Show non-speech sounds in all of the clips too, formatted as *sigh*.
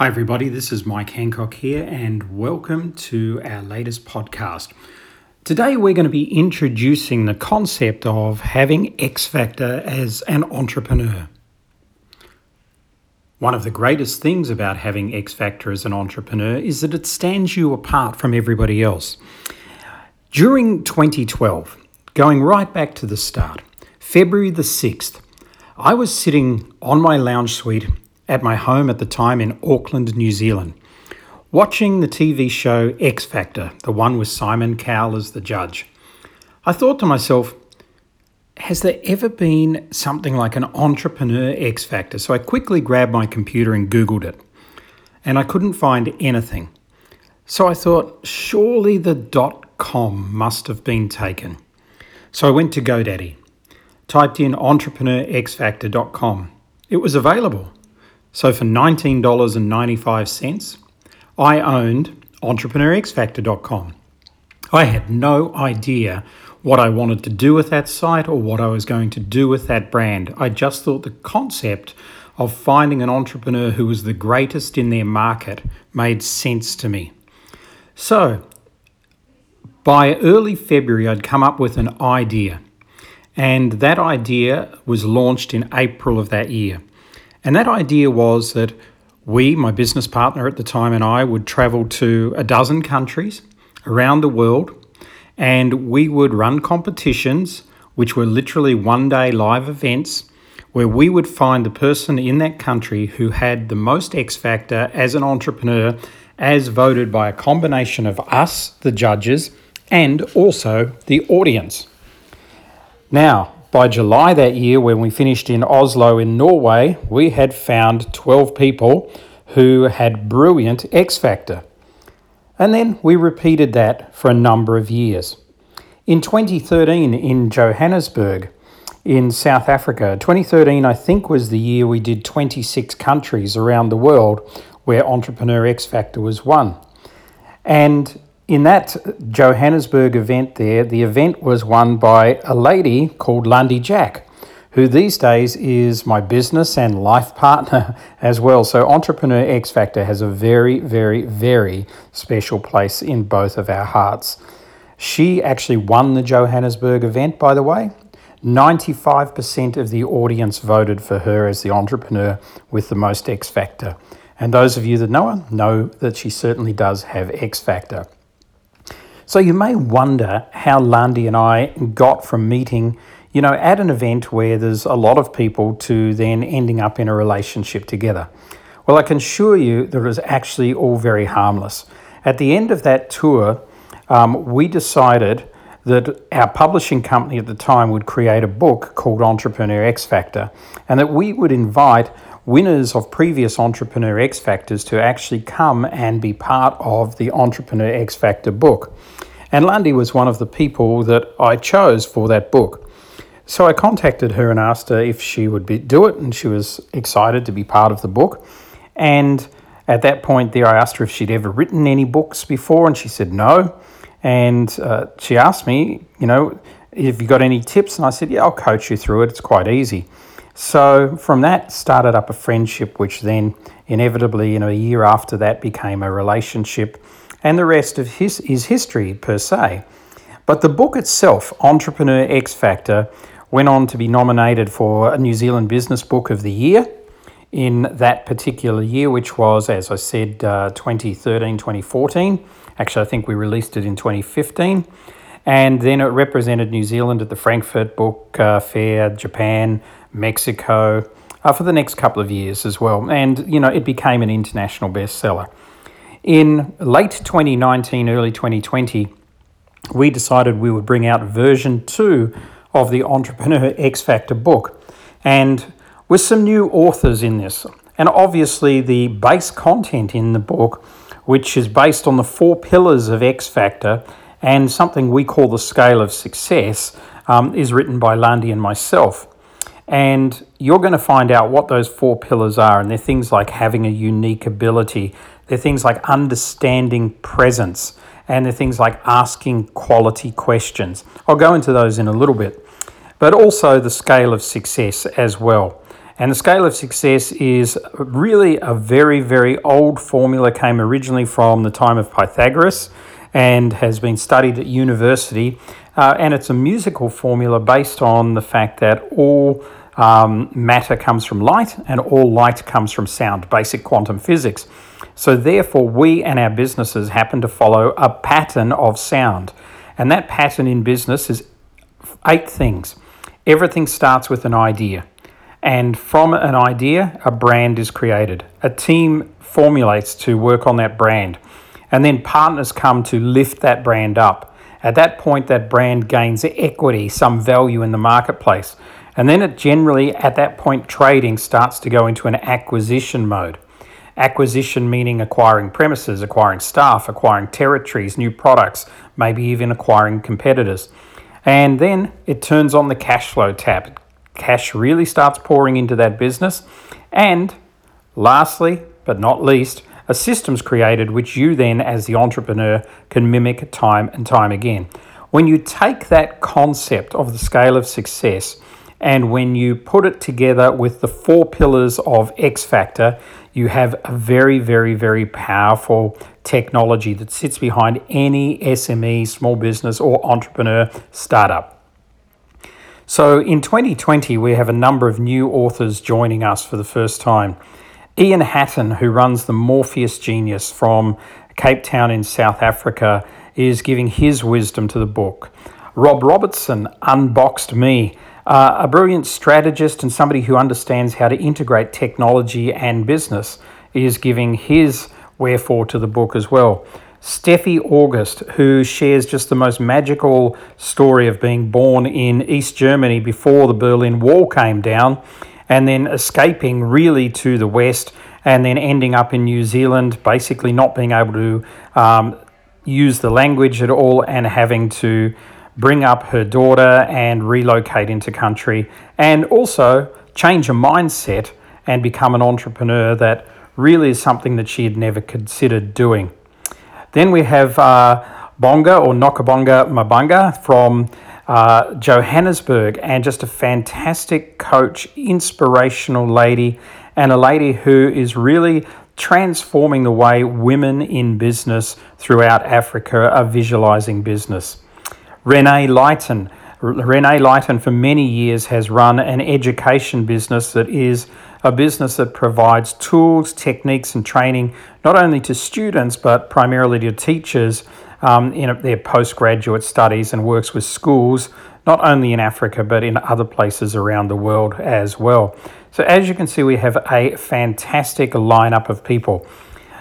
Hi, everybody. This is Mike Handcock here, and welcome to our latest podcast. Today, we're going to be introducing the concept of having X Factor as an entrepreneur. One of the greatest things about having X Factor as an entrepreneur is that it stands you apart from everybody else. During 2012, going right back to the start, February the 6th, I was sitting on my lounge suite at my home at the time in Auckland, New Zealand, watching the TV show X Factor, the one with Simon Cowell as the judge. I thought to myself, has there ever been something like an entrepreneur X Factor? So I quickly grabbed my computer and Googled it, and I couldn't find anything. So I thought, surely the dot com must have been taken. So I went to GoDaddy, typed in entrepreneurxfactor.com. It was available. So for $19.95, I owned EntrepreneurXFactor.com. I had no idea what I wanted to do with that site or what I was going to do with that brand. I just thought the concept of finding an entrepreneur who was the greatest in their market made sense to me. So, by early February, I'd come up with an idea, and that idea was launched in April of that year. And that idea was that we, my business partner at the time, and I would travel to a dozen countries around the world and we would run competitions, which were literally one day live events, where we would find the person in that country who had the most X factor as an entrepreneur, as voted by a combination of us, the judges, and also the audience. Now, by July that year, when we finished in Oslo in Norway, we had found 12 people who had brilliant X Factor. And then we repeated that for a number of years. In 2013, in Johannesburg, in South Africa, 2013, I think, was the year we did 26 countries around the world where Entrepreneur X Factor was won. And in that Johannesburg event there, the event was won by a lady called Lundy Jack, who these days is my business and life partner *laughs* as well. So Entrepreneur X Factor has a very, very, very special place in both of our hearts. She actually won the Johannesburg event, by the way. 95% of the audience voted for her as the entrepreneur with the most X Factor. And those of you that know her know that she certainly does have X Factor. So you may wonder how Landy and I got from meeting, you know, at an event where there's a lot of people to then ending up in a relationship together. Well, I can assure you that it was actually all very harmless. At the end of that tour, um, we decided that our publishing company at the time would create a book called Entrepreneur X Factor and that we would invite winners of previous Entrepreneur X Factors to actually come and be part of the Entrepreneur X Factor book. And Lundy was one of the people that I chose for that book. So I contacted her and asked her if she would be, do it, and she was excited to be part of the book. And at that point, there, I asked her if she'd ever written any books before, and she said no. And uh, she asked me, you know, if you got any tips, and I said, yeah, I'll coach you through it. It's quite easy. So from that started up a friendship, which then inevitably, you know, a year after that became a relationship and the rest of his is history per se. But the book itself, Entrepreneur X Factor, went on to be nominated for a New Zealand Business Book of the Year in that particular year, which was, as I said, uh, 2013 2014. Actually, I think we released it in 2015. And then it represented New Zealand at the Frankfurt Book uh, Fair, Japan, Mexico, uh, for the next couple of years as well. And, you know, it became an international bestseller. In late 2019, early 2020, we decided we would bring out version two of the Entrepreneur *laughs* X Factor book, and with some new authors in this. And obviously, the base content in the book, which is based on the four pillars of X Factor and something we call the scale of success, um, is written by Landy and myself. And you're going to find out what those four pillars are. And they're things like having a unique ability, they're things like understanding presence, and they're things like asking quality questions. I'll go into those in a little bit, but also the scale of success as well. And the scale of success is really a very, very old formula, came originally from the time of Pythagoras and has been studied at university. Uh, and it's a musical formula based on the fact that all um, matter comes from light and all light comes from sound, basic quantum physics. So, therefore, we and our businesses happen to follow a pattern of sound. And that pattern in business is eight things. Everything starts with an idea. And from an idea, a brand is created. A team formulates to work on that brand. And then partners come to lift that brand up. At that point, that brand gains equity, some value in the marketplace. And then it generally, at that point, trading starts to go into an acquisition mode. Acquisition meaning acquiring premises, acquiring staff, acquiring territories, new products, maybe even acquiring competitors. And then it turns on the cash flow tap cash really starts pouring into that business. And lastly, but not least, a system's created which you then, as the entrepreneur, can mimic time and time again. When you take that concept of the scale of success and when you put it together with the four pillars of X Factor, you have a very, very, very powerful technology that sits behind any SME, small business, or entrepreneur startup. So in 2020, we have a number of new authors joining us for the first time. Ian Hatton, who runs the Morpheus Genius from Cape Town in South Africa, is giving his wisdom to the book. Rob Robertson unboxed me, uh, a brilliant strategist and somebody who understands how to integrate technology and business, is giving his wherefore to the book as well. Steffi August, who shares just the most magical story of being born in East Germany before the Berlin Wall came down and then escaping really to the West and then ending up in New Zealand, basically not being able to um, use the language at all and having to bring up her daughter and relocate into country and also change a mindset and become an entrepreneur that really is something that she had never considered doing. Then we have uh, Bonga or Nokabonga Mabanga from uh, Johannesburg, and just a fantastic coach, inspirational lady, and a lady who is really transforming the way women in business throughout Africa are visualizing business. Renee Lighton. Renee Lighton, for many years, has run an education business that is a business that provides tools, techniques, and training not only to students but primarily to teachers um, in their postgraduate studies and works with schools not only in Africa but in other places around the world as well. So, as you can see, we have a fantastic lineup of people.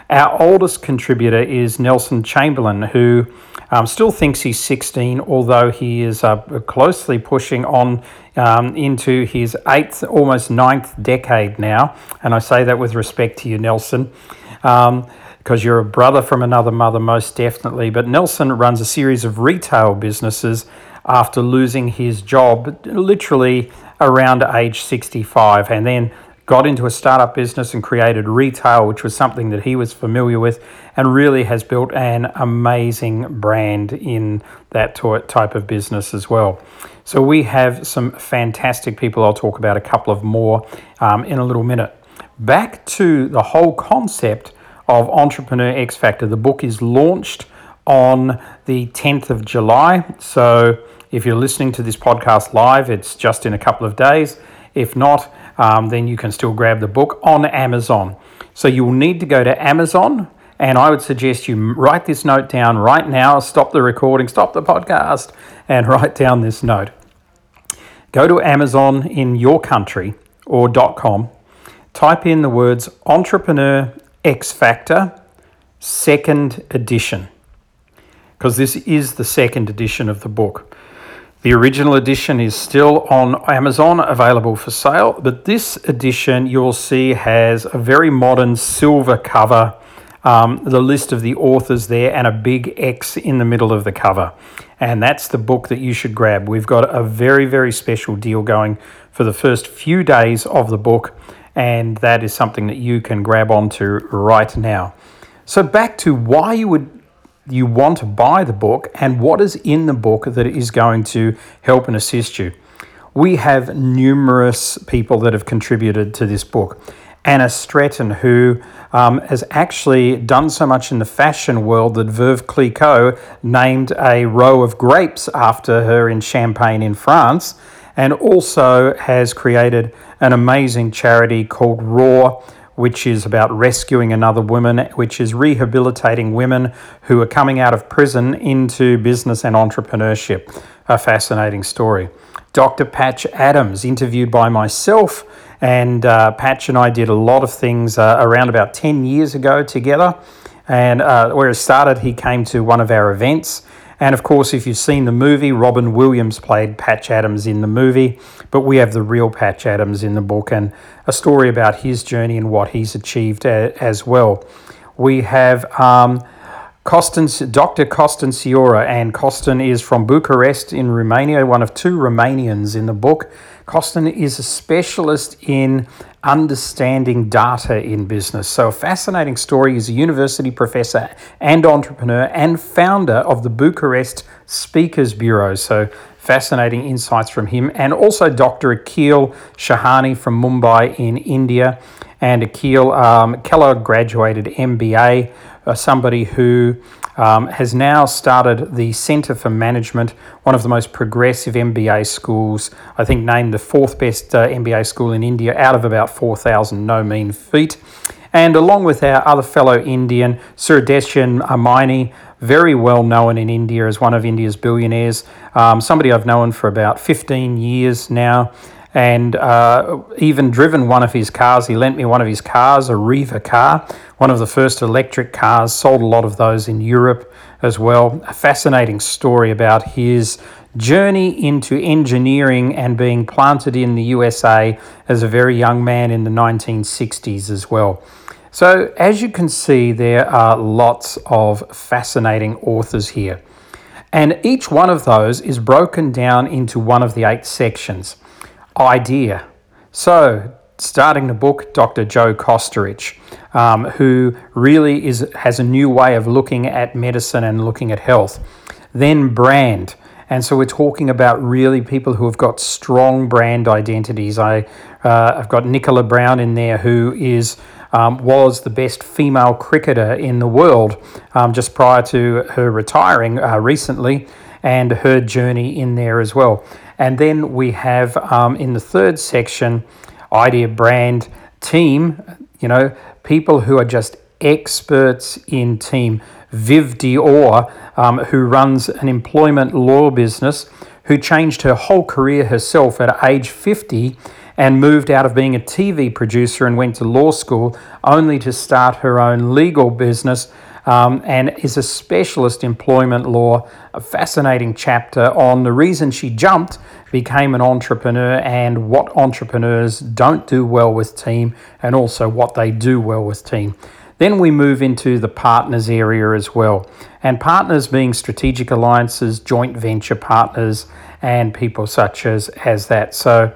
Our oldest contributor is Nelson Chamberlain, who um, still thinks he's 16, although he is uh, closely pushing on um, into his eighth, almost ninth decade now. And I say that with respect to you, Nelson. Um, because you're a brother from another mother, most definitely. But Nelson runs a series of retail businesses after losing his job literally around age 65. And then got into a startup business and created retail, which was something that he was familiar with, and really has built an amazing brand in that type of business as well. So, we have some fantastic people. I'll talk about a couple of more um, in a little minute. Back to the whole concept of Entrepreneur X Factor. The book is launched on the 10th of July. So, if you're listening to this podcast live, it's just in a couple of days. If not, um, then you can still grab the book on Amazon. So you will need to go to Amazon, and I would suggest you write this note down right now. Stop the recording, stop the podcast, and *laughs* write down this note. Go to Amazon in your country or .com. Type in the words Entrepreneur X Factor Second Edition, because this is the second edition of the book. The original edition is still on Amazon, available for sale, but this edition you'll see has a very modern silver cover, um, the list of the authors there, and a big X in the middle of the cover. And that's the book that you should grab. We've got a very, very special deal going for the first few days of the book, and that is something that you can grab onto right now. So, back to why you would you want to buy the book and what is in the book that is going to help and assist you. we have numerous people that have contributed to this book. Anna Stretton, who um, has actually done so much in the fashion world that Veuve Clicquot named a row of grapes after her in Champagne in France, and also has created an amazing charity called RAW, which is about rescuing another woman, which is rehabilitating women who are coming out of prison into business and entrepreneurship. A fascinating story. Dr. Patch Adams, interviewed by myself, and uh, Patch and I did a lot of things uh, around about 10 years ago together. And uh, where it started, he came to one of our events and of course, if you've seen the movie, Robin Williams played Patch Adams in the movie, but we have the real Patch Adams in the book and a story about his journey and what he's achieved as well. We have um, Costin, Dr. Costin Siora, and Costin is from Bucharest in Romania, one of two Romanians in the book. Costin is a specialist in understanding data in business. So, a fascinating story. He's a university professor and entrepreneur and founder of the Bucharest Speakers Bureau. So, fascinating insights from him. And also Dr. Akhil Shahani from Mumbai in India. And Akhil um, Kellogg graduated MBA, somebody who um, has now started the Centre for Management, one of the most progressive MBA schools, I think named the fourth best uh, MBA school in India out of about 4,000 no mean feat. And along with our other fellow Indian, Sudarshan Maini, very well known in India as one of India's billionaires, um, somebody I've known for about 15 years now and uh, even driven one of his cars. He lent me one of his cars, a Reva car, one of the first electric cars, sold a lot of those in Europe as well. A fascinating story about his journey into engineering and being planted in the USA as a very young man in the 1960s as well. So, as you can see, there are lots of fascinating authors here. And each one of those is broken down into one of the eight sections idea. So, starting the book, Dr. Joe Kostorich, um, who really is has a new way of looking at medicine and looking at health. Then brand. And so we're talking about really people who have got strong brand identities. I, uh, I've got Nicola Browne in there, who is um, was the best female cricketer in the world um, just prior to her retiring uh, recently, and her journey in there as well. And then we have um, in the third section, idea brand team, you know, people who are just experts in team. Viv Dior, um, who runs an employment law business, who changed her whole career herself at age 50 and moved out of being a TV producer and went to law school only to start her own legal business um, and is a specialist employment law. A fascinating chapter on the reason she jumped, became an entrepreneur, and what entrepreneurs don't do well with team, and also what they do well with team. Then we move into the partners area as well. And partners being strategic alliances, joint venture partners, and people such as, as that. So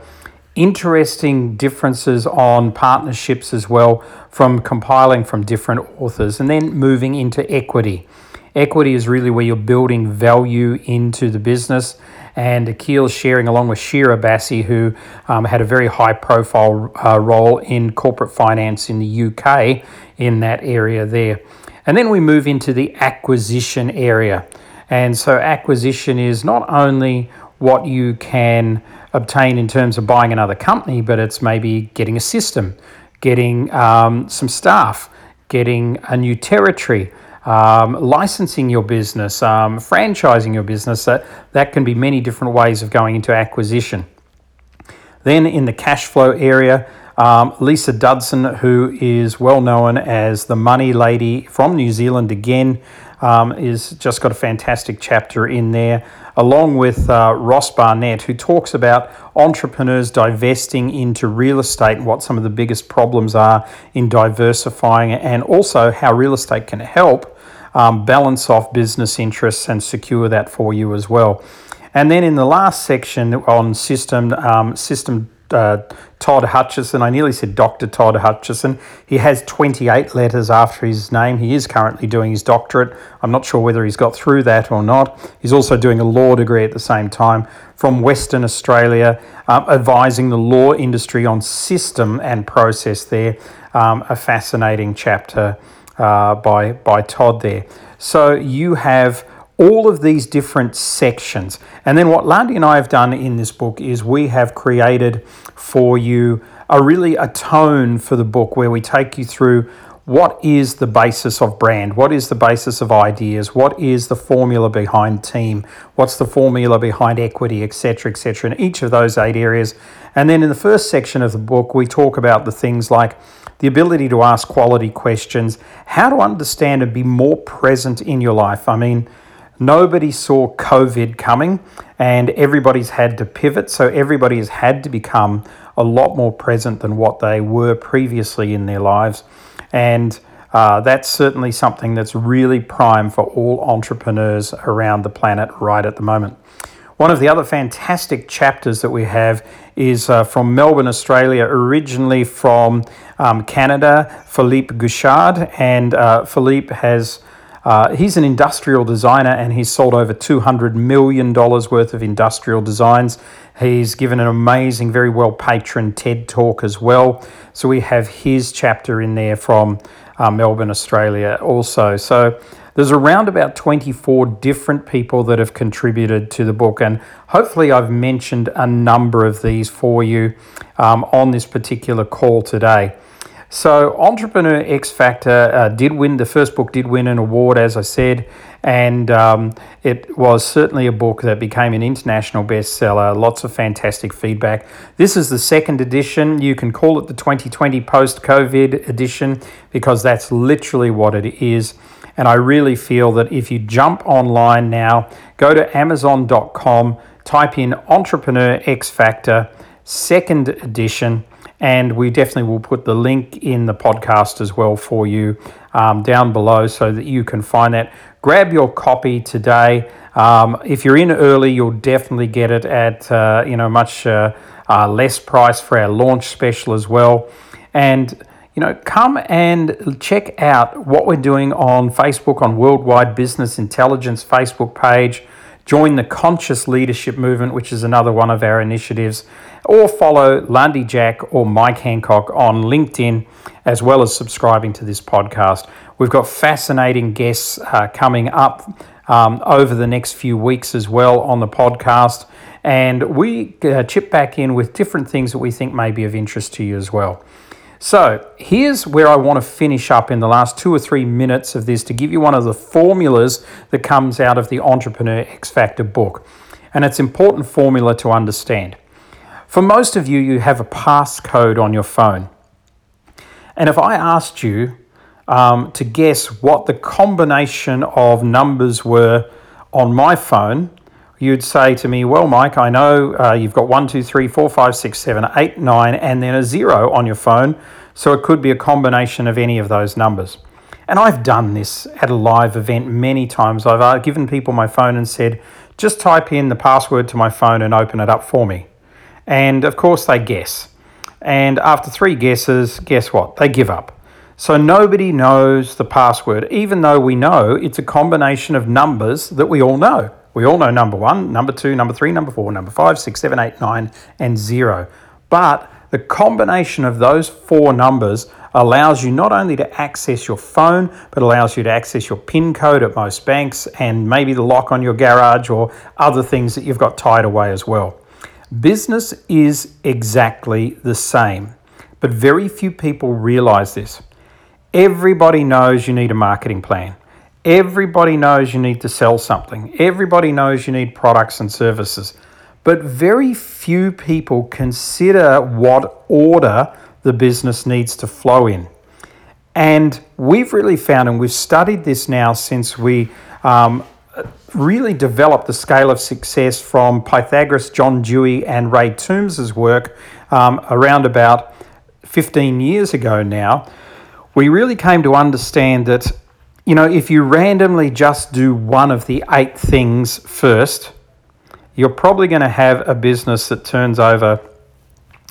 interesting differences on partnerships as well from compiling from different authors and then moving into equity. Equity is really where you're building value into the business. And Akhil's sharing along with Shira Bassi, who um, had a very high profile uh, role in corporate finance in the UK in that area there. And then we move into the acquisition area. And so, acquisition is not only what you can obtain in terms of buying another company, but it's maybe getting a system, getting um, some staff, getting a new territory, um, licensing your business, um, franchising your business. That, that can be many different ways of going into acquisition. Then in the cash flow area, um, Lisa Dudson, who is well known as the money lady from New Zealand again, um, is just got a fantastic chapter in there along with uh, Ross Barnett, who talks about entrepreneurs divesting into real estate and what some of the biggest problems are in diversifying, and also how real estate can help um, balance off business interests and secure that for you as well. And then in the last section on system, um, system uh, Todd Hutchison. I nearly said Dr. Todd Hutchison. He has 28 letters after his name. He is currently doing his doctorate. I'm not sure whether he's got through that or not. He's also doing a law degree at the same time from Western Australia, um, advising the law industry on system and process there. Um, a fascinating chapter uh, by, by Todd there. So you have all of these different sections. And then what Landy and I have done in this book is we have created for you a really a tone for the book where we take you through what is the basis of brand? What is the basis of ideas? What is the formula behind team? What's the formula behind equity, etc., etc., in each of those eight areas. And then in the first section of the book, we talk about the things like the ability to ask quality questions, how to understand and be more present in your life. I mean, Nobody saw COVID coming and everybody's had to pivot. So everybody has had to become a lot more present than what they were previously in their lives. And uh, that's certainly something that's really prime for all entrepreneurs around the planet right at the moment. One of the other fantastic chapters that we have is uh, from Melbourne, Australia, originally from um, Canada, Philippe Gouchard. And uh, Philippe has uh, he's an industrial designer and he's sold over $200 million worth of industrial designs. He's given an amazing, very well patroned TED talk as well. So we have his chapter in there from uh, Melbourne, Australia also. So there's around about 24 different people that have contributed to the book, and hopefully, I've mentioned a number of these for you um, on this particular call today. So, Entrepreneur X Factor uh, did win, the first book did win an award, as I said, and um, it was certainly a book that became an international bestseller. Lots of fantastic feedback. This is the second edition. You can call it the 2020 post COVID edition because that's literally what it is. And I really feel that if you jump online now, go to Amazon.com, type in Entrepreneur X Factor, second edition and we definitely will put the link in the podcast as well for you um, down below so that you can find that. Grab your copy today. Um, if you're in early, you'll definitely get it at uh, you know much uh, uh, less price for our launch special as well. And you know, come and check out what we're doing on Facebook on Worldwide Business Intelligence Facebook page. Join the Conscious Leadership Movement, which is another one of our initiatives, or follow Lundy Jack or Mike Handcock on LinkedIn, as well as subscribing to this podcast. We've got fascinating guests uh, coming up um, over the next few weeks as well on the podcast, and we uh, chip back in with different things that we think may be of interest to you as well. So, here's where I want to finish up in the last two or three minutes of this to give you one of the formulas that comes out of the Entrepreneur X Factor book. And it's an important formula to understand. For most of you, you have a passcode on your phone. And if I asked you um, to guess what the combination of numbers were on my phone, you'd say to me, Well, Mike, I know uh, you've got one, two, three, four, five, six, seven, eight, nine, and then a zero on your phone. So it could be a combination of any of those numbers. And I've done this at a live event many times. I've uh, given people my phone and said, just type in the password to my phone and open it up for me. And of course, they guess. And after three guesses, guess what? They give up. So nobody knows the password, even though we know it's a combination of numbers that we all know. We all know number one, number two, number three, number four, number five, six, seven, eight, nine, and zero. But the combination of those four numbers allows you not only to access your phone, but allows you to access your PIN code at most banks and maybe the lock on your garage or other things that you've got tied away as well. Business is exactly the same, but very few people realize this. Everybody knows you need a marketing plan. Everybody knows you need to sell something. Everybody knows you need products and services. But very few people consider what order the business needs to flow in. And we've really found, and we've studied this now since we um, really developed the scale of success from Pythagoras, John Dewey, and Ray Toombs' work um, around about 15 years ago now. We really came to understand that you know, if you randomly just do one of the eight things first, you're probably going to have a business that turns over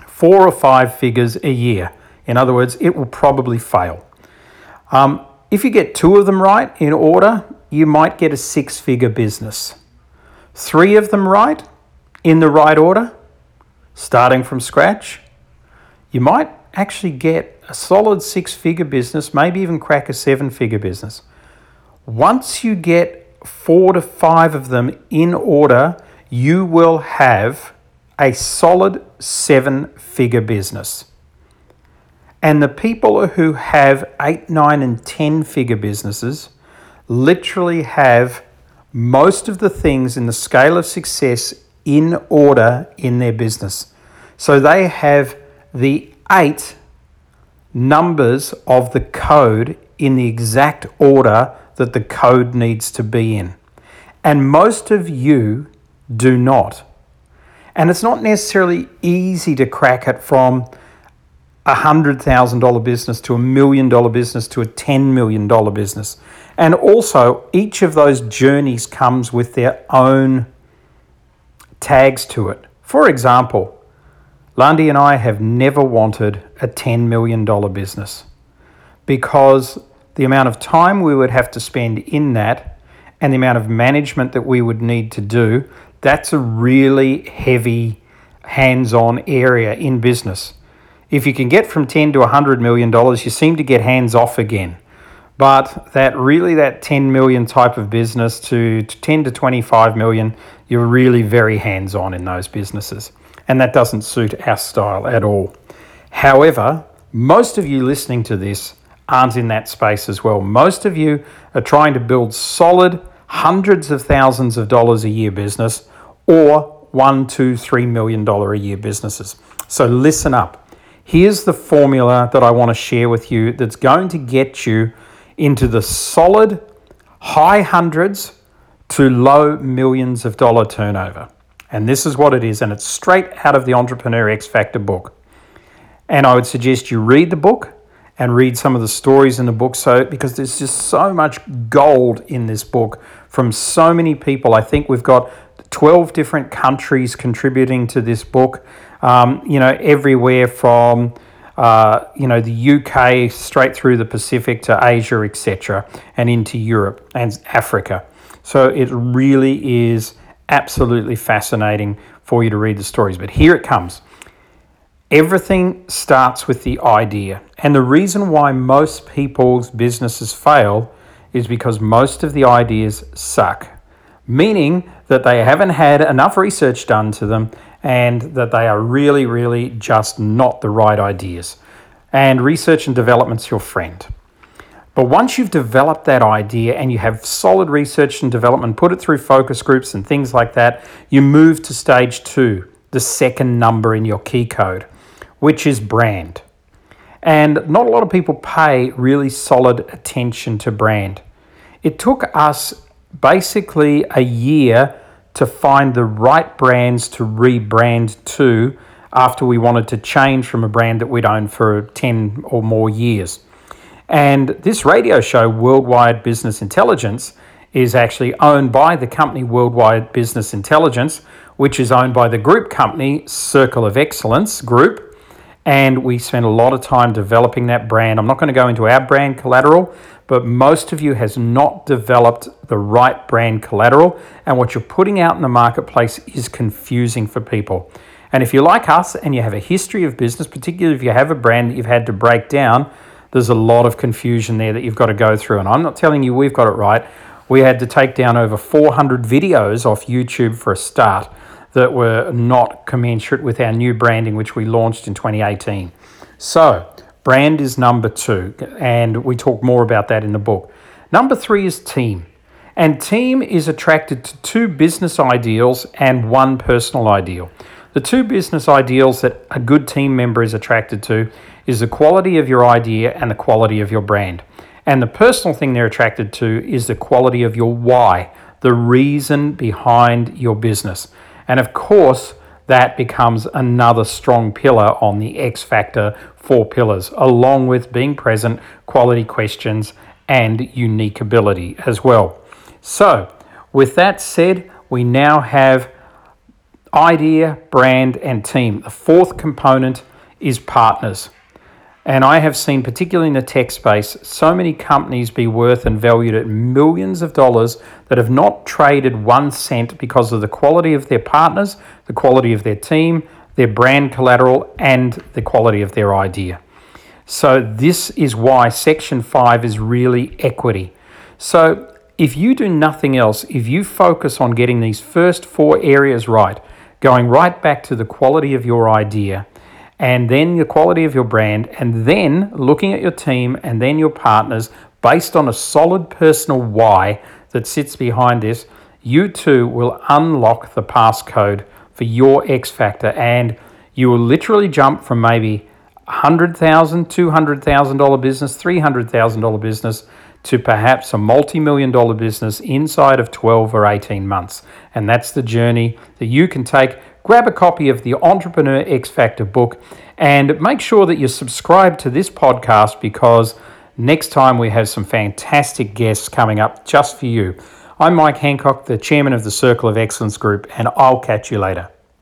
four or five figures a year. In other words, it will probably fail. Um, if you get two of them right in order, you might get a six figure business. Three of them right in the right order, starting from scratch, you might actually get a solid six figure business, maybe even crack a seven figure business. Once you get four to five of them in order, you will have a solid seven figure business. And the people who have eight, nine, and 10 figure businesses literally have most of the things in the scale of success in order in their business. So they have the eight numbers of the code in the exact order that the code needs to be in. And most of you do not. And it's not necessarily easy to crack it from a $100,000 business to a million dollar business to a $10 million business. And also, each of those journeys comes with their own tags to it. For example, Lundy and I have never wanted a $10 million business because the amount of time we would have to spend in that and the amount of management that we would need to do, that's a really heavy hands on area in business. If you can get from 10 to 100 million dollars, you seem to get hands off again. But that really that 10 million type of business to 10 to 25 million, you're really very hands on in those businesses. And that doesn't suit our style at all. However, most of you listening to this aren't in that space as well. Most of you are trying to build solid hundreds of thousands of dollars a year business or one, two, three million dollar a year businesses. So listen up. Here's the formula that I want to share with you that's going to get you into the solid high hundreds to low millions of dollar turnover. And this is what it is, and it's straight out of the Entrepreneur X Factor book. And I would suggest you read the book and read some of the stories in the book. So because there's just so much gold in this book from so many people. I think we've got 12 different countries contributing to this book. Um, you know everywhere from uh, you know the uk straight through the pacific to asia etc and into europe and africa. So it really is absolutely fascinating for you to read the stories but here it comes Everything starts with the idea. And the reason why most people's businesses fail is because most of the ideas suck, meaning that they haven't had enough research done to them and that they are really, really just not the right ideas. And research and development's your friend. But once you've developed that idea and you have solid research and development, put it through focus groups and things like that, you move to stage two, the second number in your key code which is brand. And not a lot of people pay really solid attention to brand. It took us basically a year to find the right brands to rebrand to after we wanted to change from a brand that we'd owned for 10 or more years. And this radio show, Worldwide Business Intelligence, is actually owned by the company Worldwide Business Intelligence, which is owned by the group company Circle of Excellence Group and we spent a lot of time developing that brand. I'm not going to go into our brand collateral, but most of you has not developed the right brand collateral, and what you're putting out in the marketplace is confusing for people. And if you're like us and you have a history of business, particularly if you have a brand that you've had to break down, there's a lot of confusion there that you've got to go through. And I'm not telling you we've got it right. We had to take down over 400 videos off YouTube for a start that were not commensurate with our new branding, which we launched in 2018. So, brand is number two, and we talk more about that in the book. Number three is team. And team is attracted to two business ideals and one personal ideal. The two business ideals that a good team member is attracted to is the quality of your idea and the quality of your brand. And the personal thing they're attracted to is the quality of your why, the reason behind your business. And of course, that becomes another strong pillar on the X Factor four pillars, along with being present, quality questions, and unique ability as well. So, with that said, we now have idea, brand, and team, the fourth component is partners. And I have seen, particularly in the tech space, so many companies be worth and valued at millions of dollars that have not traded one cent because of the quality of their partners, the quality of their team, their brand collateral, and the quality of their idea. So, this is why Section 5 is really equity. So, if you do nothing else, if you focus on getting these first four areas right, going right back to the quality of your idea, and then the quality of your brand, and then looking at your team and then your partners based on a solid personal why that sits behind this, you too will unlock the passcode for your X Factor and you will literally jump from maybe $100,000, $200,000 business, $300,000 business to perhaps a multi million dollar business inside of 12 or 18 months. And that's the journey that you can take grab a copy of the Entrepreneur X Factor book and make sure that you subscribe to this podcast because next time we have some fantastic guests coming up just for you. I'm Mike Handcock, the chairman of the Circle of Excellence Group, and I'll catch you later.